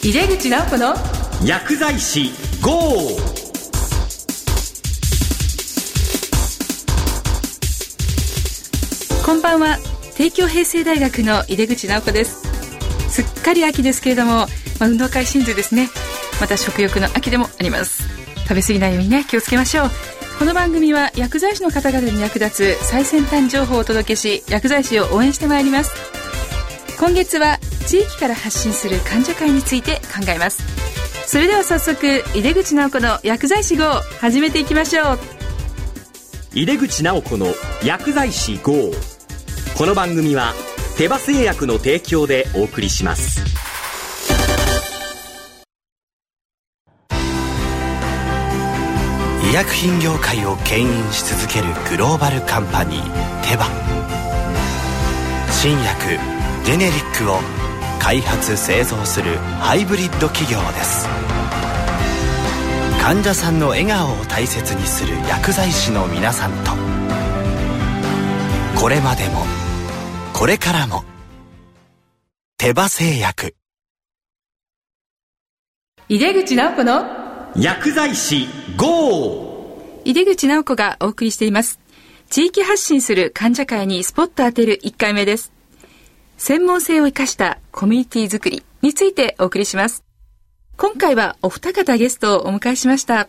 井出口直子の薬剤師 GO! こんばんは。帝京平成大学の井出口直子です。すっかり秋ですけれども、まあ、運動会シーズンですね。また食欲の秋でもあります。食べ過ぎないようにね気をつけましょう。この番組は薬剤師の方々に役立つ最先端情報をお届けし薬剤師を応援してまいります今月は地域から発信する患者会について考えます。それでは早速井出口直子の薬剤師号始めていきましょう。井出口直子の薬剤師 GO! この番組は手羽製薬の提供でお送りします。医薬品業界を牽引し続けるグローバルカンパニーテバ。新薬ジェネリックを開発製造するハイブリッド企業です。患者さんの笑顔を大切にする薬剤師の皆さんと。これまでもこれからも手羽製薬。井出口直子の薬剤師 GO! 井出口直子がお送りしています。地域発信する患者会にスポット当てる1回目です専門性を生かしたコミュニティ作りについてお送りします。今回はお二方ゲストをお迎えしました。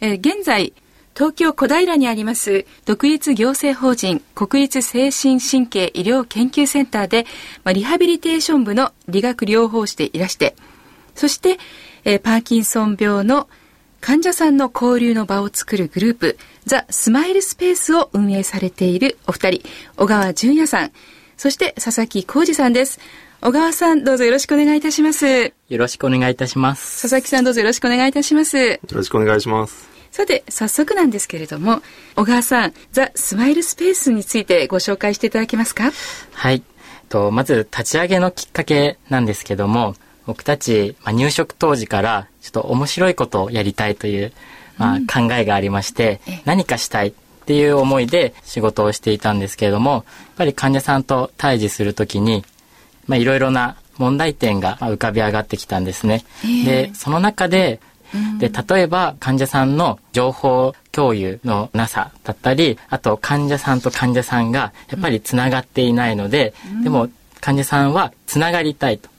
えー現在東京小平にあります独立行政法人国立精神神経医療研究センターで、まあ、リハビリテーション部の理学療法士でいらしてそして、えーパーキンソン病の患者さんの交流の場を作るグループザ・スマイルスペースを運営されているお二人小川淳也さん。そして佐々木浩二さんです小川さんどうぞよろしくお願いいたしますよろしくお願いいたします。佐々木さんどうぞよろしくお願いいたしますよろしくお願いします。さて、早速なんですけれども、小川さん、ザ・スマイルスペースについてご紹介していただけますか？はい。とまず立ち上げのきっかけなんですけども、僕たち、まあ、入職当時からちょっと面白いことをやりたいという、まあ、考えがありまして、何かしたいっていう思いで仕事をしていたんですけれども、やっぱり患者さんと対峙するときに、まあ、いろいろな問題点がまあ浮かび上がってきたんですね。で、その中で、で、例えば患者さんの情報共有のなさだったり、あと患者さんと患者さんがやっぱりつながっていないので、でも患者さんはつながりたいと。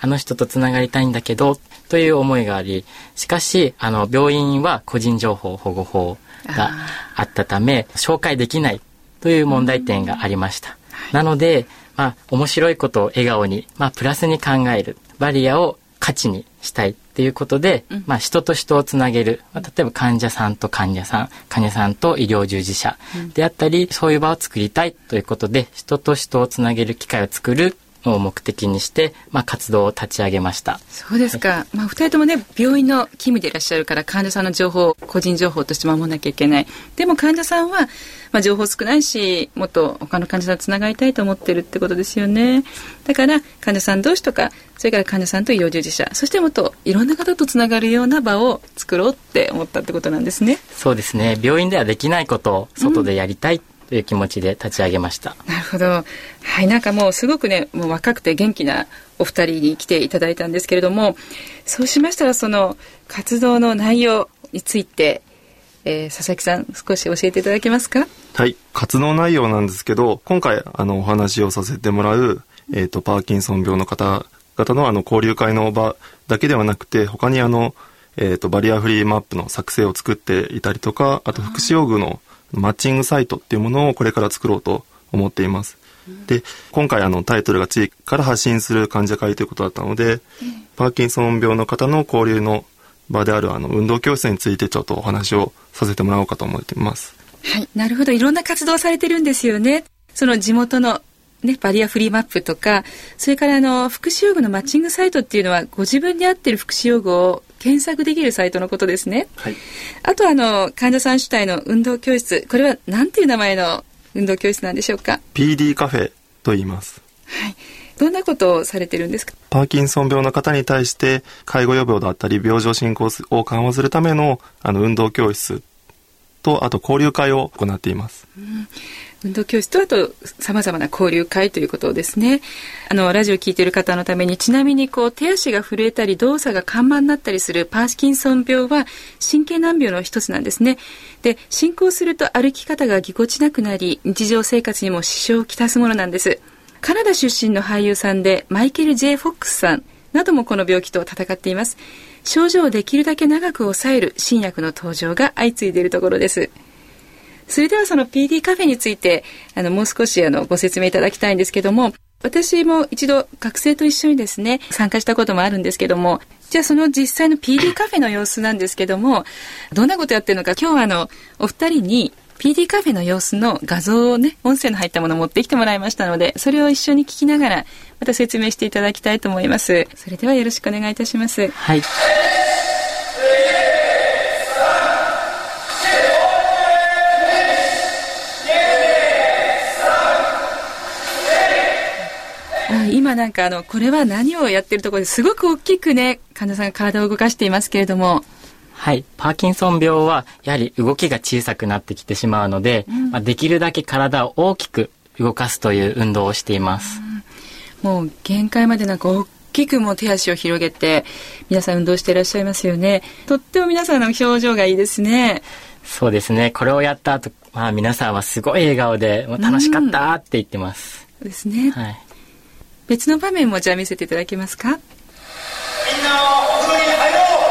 あの人とつながりたいんだけど、という思いがあり、しかし、あの、病院は個人情報保護法があったため、紹介できないという問題点がありました。なので、まあ、面白いことを笑顔に、まあ、プラスに考える、バリアを価値にしたいっていうことで、まあ、人と人をつなげる、まあ、例えば患者さんと患者さん、患者さんと医療従事者であったり、そういう場を作りたいということで、人と人をつなげる機会を作るのを目的にして、まあ、活動を立ち上げました。そうですか。まあ、二人ともね、病院の勤務でいらっしゃるから、患者さんの情報を個人情報として守らなきゃいけない。でも患者さんは、まあ、情報少ないし、もっと他の患者さんとつながりたいと思ってるってことですよね。だから、患者さん同士とか、それから患者さんと医療従事者、そしてもっといろんな方とつながるような場を作ろうって思ったってことなんですね。そうですね。病院ではできないことを外でやりたいという気持ちで立ち上げました。なるほど。はい、なんかもうすごくね、もう若くて元気なお二人に来ていただいたんですけれども、そうしましたらその活動の内容について、えー佐々木さん少し教えていただけますか？はい。活動内容なんですけど、今回、あの、お話をさせてもらう、えっ、と、パーキンソン病の方々の、あの、交流会の場だけではなくて、他にあの、えっ、と、バリアフリーマップの作成を作っていたりとか、あと、福祉用具のマッチングサイトっていうものをこれから作ろうと思っています。で、今回あの、タイトルが地域から発信する患者会ということだったので、パーキンソン病の方の交流の場であるあの、運動教室についてちょっとお話をさせてもらおうかと思っています。はい、なるほど。いろんな活動をされてるんですよね。その地元のね、バリアフリーマップとか、それからあの、福祉用具のマッチングサイトっていうのは、ご自分に合ってる福祉用具を検索できるサイトのことですね。はい。あとあの、患者さん主体の運動教室。これは何ていう名前の運動教室なんでしょうか？PD カフェと言います。はい。どんなことをされてるんですか？パーキンソン病の方に対して介護予防だったり病状進行を緩和するためのあの運動教室と、あと交流会を行っています。うん運動教室とあと様々な交流会ということですね。あの、ラジオ聞いている方のために、ちなみにこう、手足が震えたり動作が緩慢になったりするパーキンソン病は神経難病の一つなんですね。で、進行すると歩き方がぎこちなくなり、日常生活にも支障をきたすものなんです。カナダ出身の俳優さんで、マイケル・ J・ フォックスさんなどもこの病気と戦っています。症状をできるだけ長く抑える新薬の登場が相次いでいるところです。それではその PD カフェについて、あの、もう少しあの、ご説明いただきたいんですけども、私も一度学生と一緒にですね、参加したこともあるんですけども、じゃあその実際の PD カフェの様子なんですけども、どんなことやってるのか、今日はあの、お二人に PD カフェの様子の画像をね、音声の入ったものを持ってきてもらいましたので、それを一緒に聞きながら、また説明していただきたいと思います。それではよろしくお願いいたします。はい。今なんかあの、これは何をやってるところですごく大きくね、患者さんが体を動かしていますけれども。はい。パーキンソン病は、やはり動きが小さくなってきてしまうので、うん、まあ、できるだけ体を大きく動かすという運動をしています。うん、もう限界までなんか大きくも手足を広げて、皆さん運動していらっしゃいますよね。とっても皆さんの表情がいいですね。そうですね。これをやった後、まあ皆さんはすごい笑顔で、もう楽しかったって言ってます。うん、そうですね。はい。別の場面もじゃあ見せていただけますか？みんなお風呂に入ろう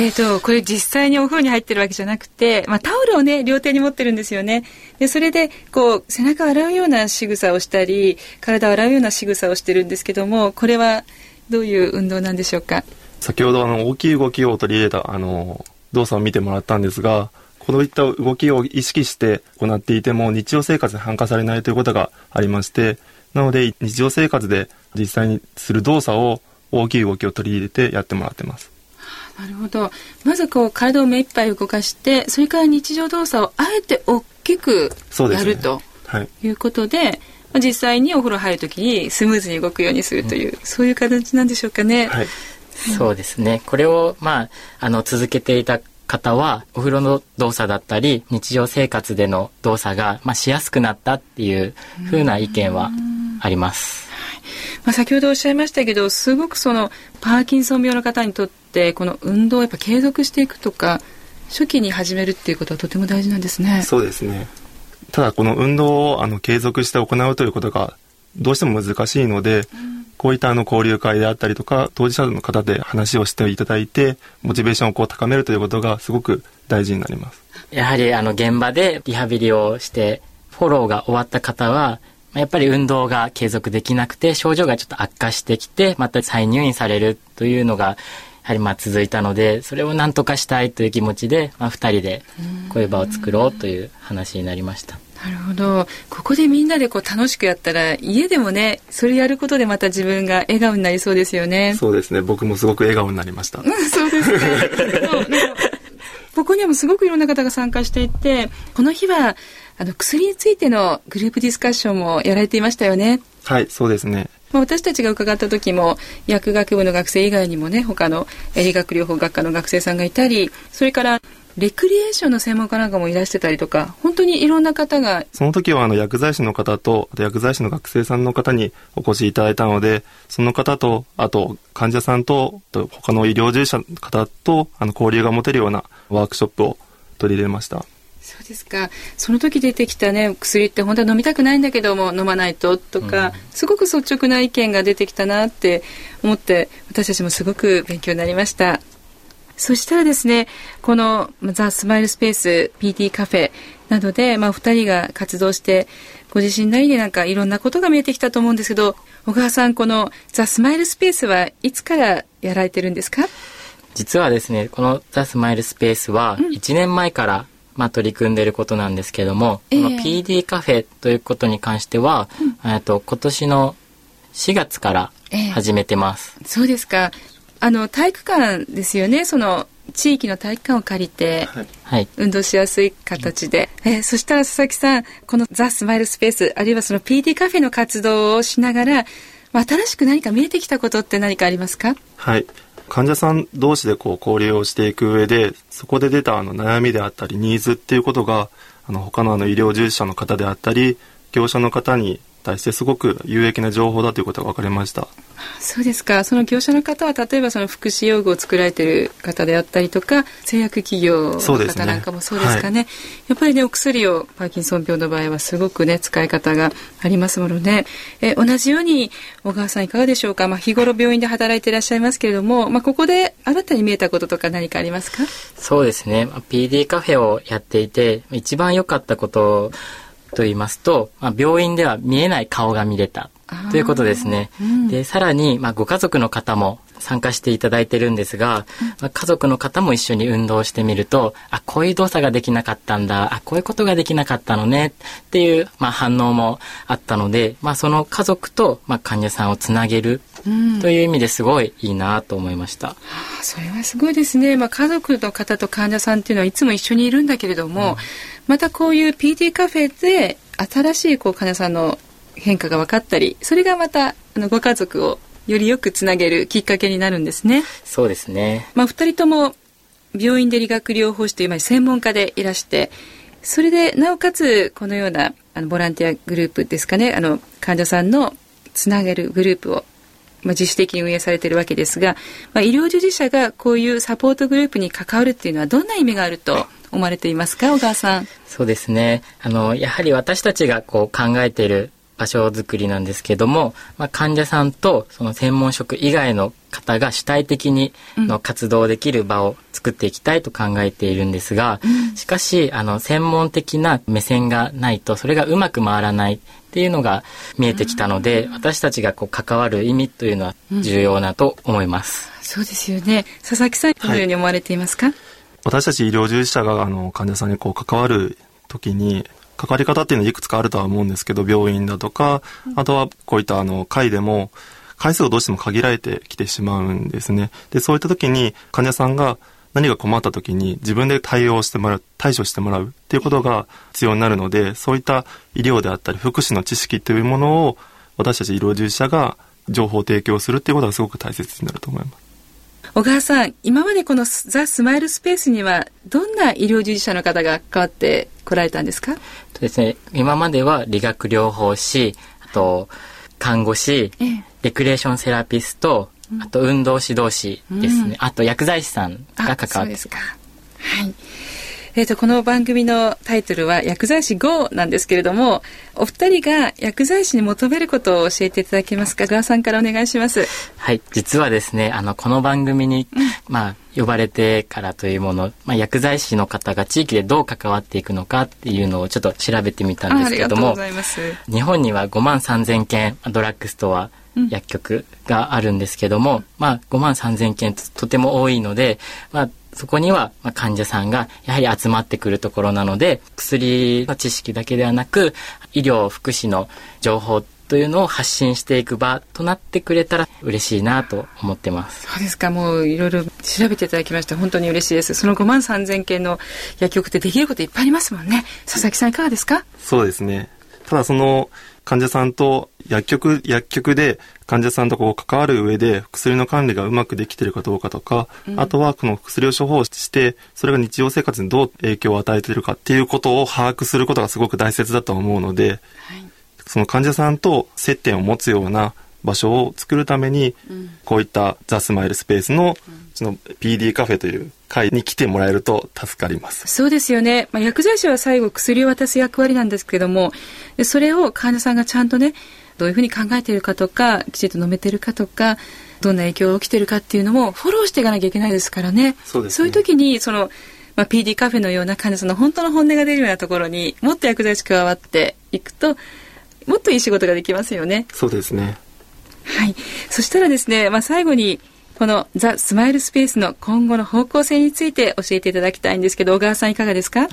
えっ、ー、と、これ実際にお風呂に入ってるわけじゃなくて、まあ、タオルをね、両手に持ってるんですよね。で、それで、こう、背中を洗うような仕草をしたり、体を洗うような仕草をしてるんですけども、これはどういう運動なんでしょうか？先ほど、あの、大きい動きを取り入れた、あの、動作を見てもらったんですが、こういった動きを意識して行っていても、日常生活で反化されないということがありまして、なので、日常生活で実際にする動作を大きい動きを取り入れてやってもらってます。なるほど。まずこう体を目いっぱい動かして、それから日常動作をあえて大きくやる、ね、と、はい、いうことで、まあ、実際にお風呂入るときにスムーズに動くようにするという、うん、そういう形なんでしょうかね。はい、そうですね。これをまああの続けていた方はお風呂の動作だったり日常生活での動作が、まあ、しやすくなったっていうふうな意見はあります。まあ、先ほどおっしゃいましたけどすごくそのパーキンソン病の方にとってこの運動をやっぱ継続していくとか初期に始めるっていうことはとても大事なんですね。そうですねただこの運動をあの継続して行うということがどうしても難しいので、うん、こういったあの交流会であったりとか当事者の方で話をしていただいてモチベーションをこう高めるということがすごく大事になりますやはりあの現場でリハビリをしてフォローが終わった方はやっぱり運動が継続できなくて、症状がちょっと悪化してきて、また再入院されるというのが、やはりまあ続いたので、それを何とかしたいという気持ちで、まあ、2人でこういう場を作ろうという話になりました。なるほど。ここでみんなでこう楽しくやったら、家でもね、それやることでまた自分が笑顔になりそうですよね。そうですね。僕もすごく笑顔になりました。そうです か。ここにはもすごくいろんな方が参加していて、この日はあの薬についてのグループディスカッションもやられていましたよね。はい、そうですね。まあ、私たちが伺った時も薬学部の学生以外にもね他の理学療法学科の学生さんがいたりそれからレクリエーションの専門家なんかもいらしてたりとか本当にいろんな方がその時はあの薬剤師の方とあと薬剤師の学生さんの方にお越しいただいたのでその方とあと患者さんとと他の医療従事者の方とあの交流が持てるようなワークショップを取り入れました。そうですか。その時出てきたね、薬って本当は飲みたくないんだけども、飲まないととか、うん、すごく率直な意見が出てきたなって思って、私たちもすごく勉強になりました。そしたらですね、このザ・スマイルスペース PT カフェなどで、まあ、二人が活動して、ご自身なりでなんかいろんなことが見えてきたと思うんですけど、小川さん、このザ・スマイルスペースはいつからやられてるんですか？実はですね、このザ・スマイルスペースは1年前からまあ、取り組んでいることなんですけども、えー、この PD カフェということに関しては、うん、と今年の4月から始めてます、えー、そうですか。あの体育館ですよね。その地域の体育館を借りて、はい、運動しやすい形で、えー、そしたら佐々木さんこのザ・スマイルスペースあるいはその PD カフェの活動をしながら新しく何か見えてきたことって何かありますか？はい患者さん同士でこう交流をしていく上でそこで出たあの悩みであったりニーズっていうことがあの他のあの医療従事者の方であったり業者の方に対してすごく有益な情報だということが分かりました。そうですか。その業者の方は例えばその福祉用具を作られている方であったりとか製薬企業の方なんかもそうですかね、ねはい、やっぱりねお薬をパーキンソン病の場合はすごくね使い方がありますものね。え同じように小川さんいかがでしょうか、まあ、日頃病院で働いていらっしゃいますけれども、まあ、ここで新たに見えたこととか何かありますか？そうですね。PD カフェをやっていて一番良かったことと言いますと、まあ、病院では見えない顔が見れたということですね。うん、で、さらに、まあ、ご家族の方も参加していただいてるんですが、まあ、家族の方も一緒に運動してみると、あ、こういう動作ができなかったんだ、あ、こういうことができなかったのね、っていう、まあ、反応もあったので、まあ、その家族と、まあ、患者さんをつなげるという意味ですごいいいなと思いました。はあ、それはすごいですね。まあ、家族の方と患者さんっていうのはいつも一緒にいるんだけれども、うん、またこういう PT カフェで新しいこう患者さんの変化が分かったりそれがまたあのご家族をよりよくつなげるきっかけになるんですね。そうですね。まあ、二人とも病院で理学療法士という専門家でいらして、それでなおかつこのようなあのボランティアグループですかね、あの患者さんのつなげるグループをまあ、自主的に運営されているわけですが、まあ、医療従事者がこういうサポートグループに関わるっていうのはどんな意味があると思われていますか小川さん。そうですね。あの、やはり私たちがこう考えている場所づくりなんですけども、まあ、患者さんとその専門職以外の方が主体的にの活動できる場を作っていきたいと考えているんですが、しかしあの専門的な目線がないとそれがうまく回らないっていうのが見えてきたので、私たちがこう関わる意味というのは重要なと思います。うん、そうですよね。佐々木さんどのように思われていますか、はい、私たち医療従事者があの患者さんにこう関わる時に関わり方っていうのはいくつかあるとは思うんですけど、病院だとか、あとはこういったあの会でも、回数がどうしても限られてきてしまうんですね。で、そういった時に患者さんが何か困った時に自分で対応してもらう、対処してもらうっていうことが必要になるので、そういった医療であったり福祉の知識というものを私たち医療従事者が情報を提供するっていうことがすごく大切になると思います。小川さん、今までこのザ・スマイルスペースにはどんな医療従事者の方が関わってこられたんですか？ですね、今までは理学療法士、あと看護師、ええ、レクリエーションセラピスト、あと運動指導士ですね、うん、あと薬剤師さんが関わって。ます。はい。えっ、ー、と、この番組のタイトルは薬剤師 GO なんですけれども、お二人が薬剤師に求めることを教えていただけますか？グアさんからお願いします。はい、実はですね、あの、この番組に、うん、まあ、呼ばれてからというもの、まあ、薬剤師の方が地域でどう関わっていくのかっていうのをちょっと調べてみたんですけれども、日本には5万3000件ドラッグストア、薬局があるんですけども、うん、まあ5万3000件とても多いので、まあそこには、ま患者さんがやはり集まってくるところなので、薬の知識だけではなく、医療福祉の情報というのを発信していく場となってくれたら嬉しいなと思ってます。そうですか。もういろいろ調べていただきまして本当に嬉しいです。その5万3000件の薬局ってできることいっぱいありますもんね。佐々木さんいかがですか？そうですね。ただその患者さんと薬局、薬局で患者さんとこう関わる上で薬の管理がうまくできているかどうかとか、うん、あとはこの薬を処方して、それが日常生活にどう影響を与えているかっていうことを把握することがすごく大切だと思うので、はい、その患者さんと接点を持つような場所を作るために、うん、こういったザ・スマイルスペースの、その PD カフェという会に来てもらえると助かります。そうですよね。まあ、薬剤師は最後薬を渡す役割なんですけども、それを患者さんがちゃんとね、どういうふうに考えているかとか、きちんと飲めてるかとか、どんな影響が起きてるかっていうのもフォローしていかなきゃいけないですからね。そうです、ね、そういう時に、その、まあ、PD カフェのような患者さんの本当の本音が出るようなところにもっと薬剤師加わっていくともっといい仕事ができますよね。そうですね。はい。そしたらですね、まあ、最後に、このザ・スマイルスペースの今後の方向性について教えていただきたいんですけど、小川さんいかがですか？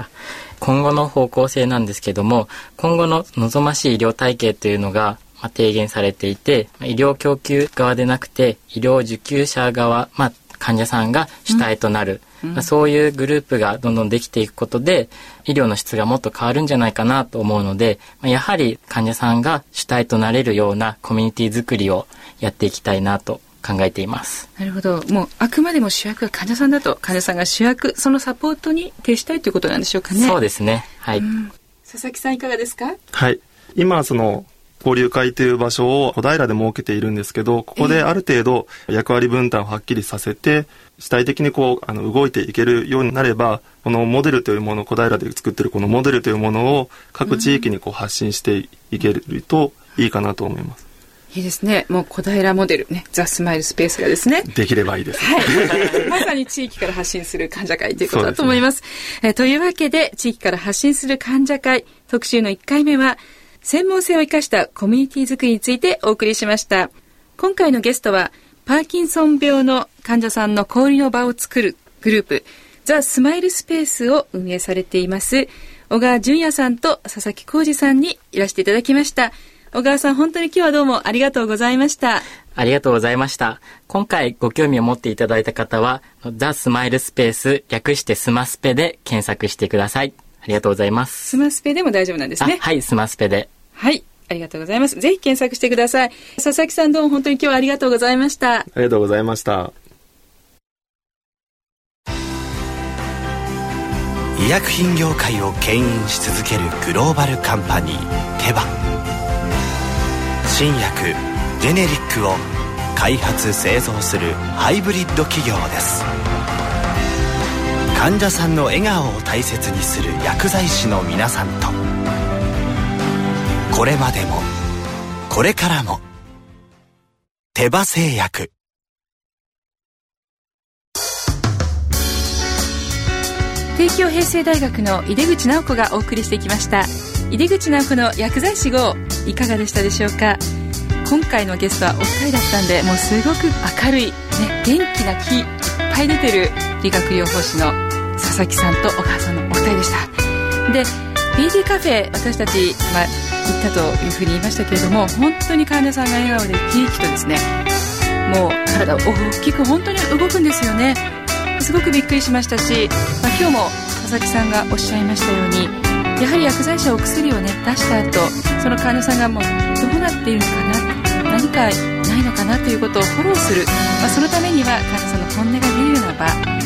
今後の方向性なんですけども、今後の望ましい医療体系というのが、まあ、提言されていて、医療供給側でなくて、医療受給者側、まあ、患者さんが主体となる、うん、まあ、そういうグループがどんどんできていくことで、医療の質がもっと変わるんじゃないかなと思うので、まあ、やはり患者さんが主体となれるようなコミュニティ作りをやっていきたいなと考えています。なるほど。もうあくまでも主役は患者さんだと患者さんが主役そのサポートに徹したいということなんでしょうかね。そうですね。はい、佐々木さんいかがですか？はい。今その交流会という場所を小平で設けているんですけど、ここである程度役割分担をはっきりさせて、主体的にこう、あの、動いていけるようになれば、このモデルというもの、小平で作ってるこのモデルというものを各地域にこう発信していけるといいかなと思います。いいですね。もう小平モデルね、ザ・スマイルスペースがですね。できればいいです。はい。まさに地域から発信する患者会ということだと思います。すね、えというわけで、地域から発信する患者会特集の1回目は、専門性を生かしたコミュニティ作りについてお送りしました。今回のゲストは、パーキンソン病の患者さんの交流の場を作るグループ、ザ・スマイルスペースを運営されています、小川淳也さんと佐々木浩二さんにいらしていただきました。小川さん、本当に今日はどうもありがとうございました。ありがとうございました。今回ご興味を持っていただいた方は、ザ・スマイルスペース、略してスマスペで検索してください。ありがとうございます。スマスペでも大丈夫なんですね。はい、スマスペで。はい。ありがとうございます。ぜひ検索してください。佐々木さんどうも本当に今日はありがとうございました。ありがとうございました。医薬品業界を牽引し続けるグローバルカンパニーテバ新薬ジェネリックを開発製造するハイブリッド企業です。患者さんの笑顔を大切にする薬剤師の皆さんと。これまでもこれからも手羽製薬。帝京平成大学の井出口直子がお送りしてきました。井出口直子の薬剤師号いかがでしたでしょうか？今回のゲストはお二人だったんでもうすごく明るい、ね、元気な気いっぱい出てる理学療法士の佐々木さんとお母さんのお二人でした。で BD カフェ私たち、まあ、行ったというふうに言いましたけれども本当に患者さんが笑顔で生き生きとですねもう体を大きく本当に動くんですよね。すごくびっくりしましたし、まあ、今日も佐々木さんがおっしゃいましたようにやはり薬剤師はお薬をね出した後その患者さんがもうどうなっているのかな何かないのかなということをフォローする、まあ、そのためには患者さんの本音が出るような場。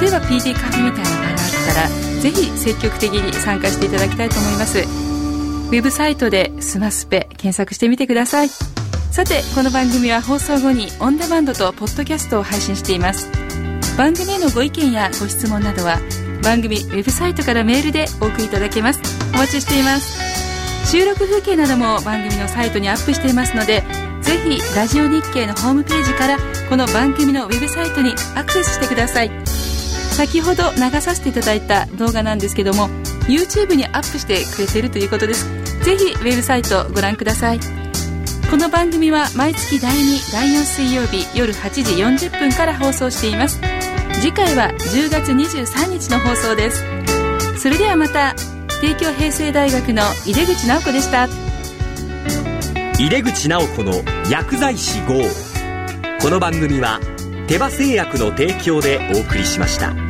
例えば PD カフェみたいな場があったらぜひ積極的に参加していただきたいと思います。ウェブサイトでスマスペ検索してみてください。さてこの番組は放送後にオンデマンドとポッドキャストを配信しています。番組へのご意見やご質問などは番組ウェブサイトからメールでお送りいただけます。お待ちしています。収録風景なども番組のサイトにアップしていますのでぜひラジオ日経のホームページからこの番組のウェブサイトにアクセスしてください。先ほど流させていただいた動画なんですけども YouTube にアップしてくれているということです。ぜひウェブサイトをご覧ください。この番組は毎月第2第4水曜日夜8時40分から放送しています。次回は10月23日の放送です。それではまた帝京平成大学の井出口直子でした。井出口直子の薬剤師号。この番組は手羽製薬の提供でお送りしました。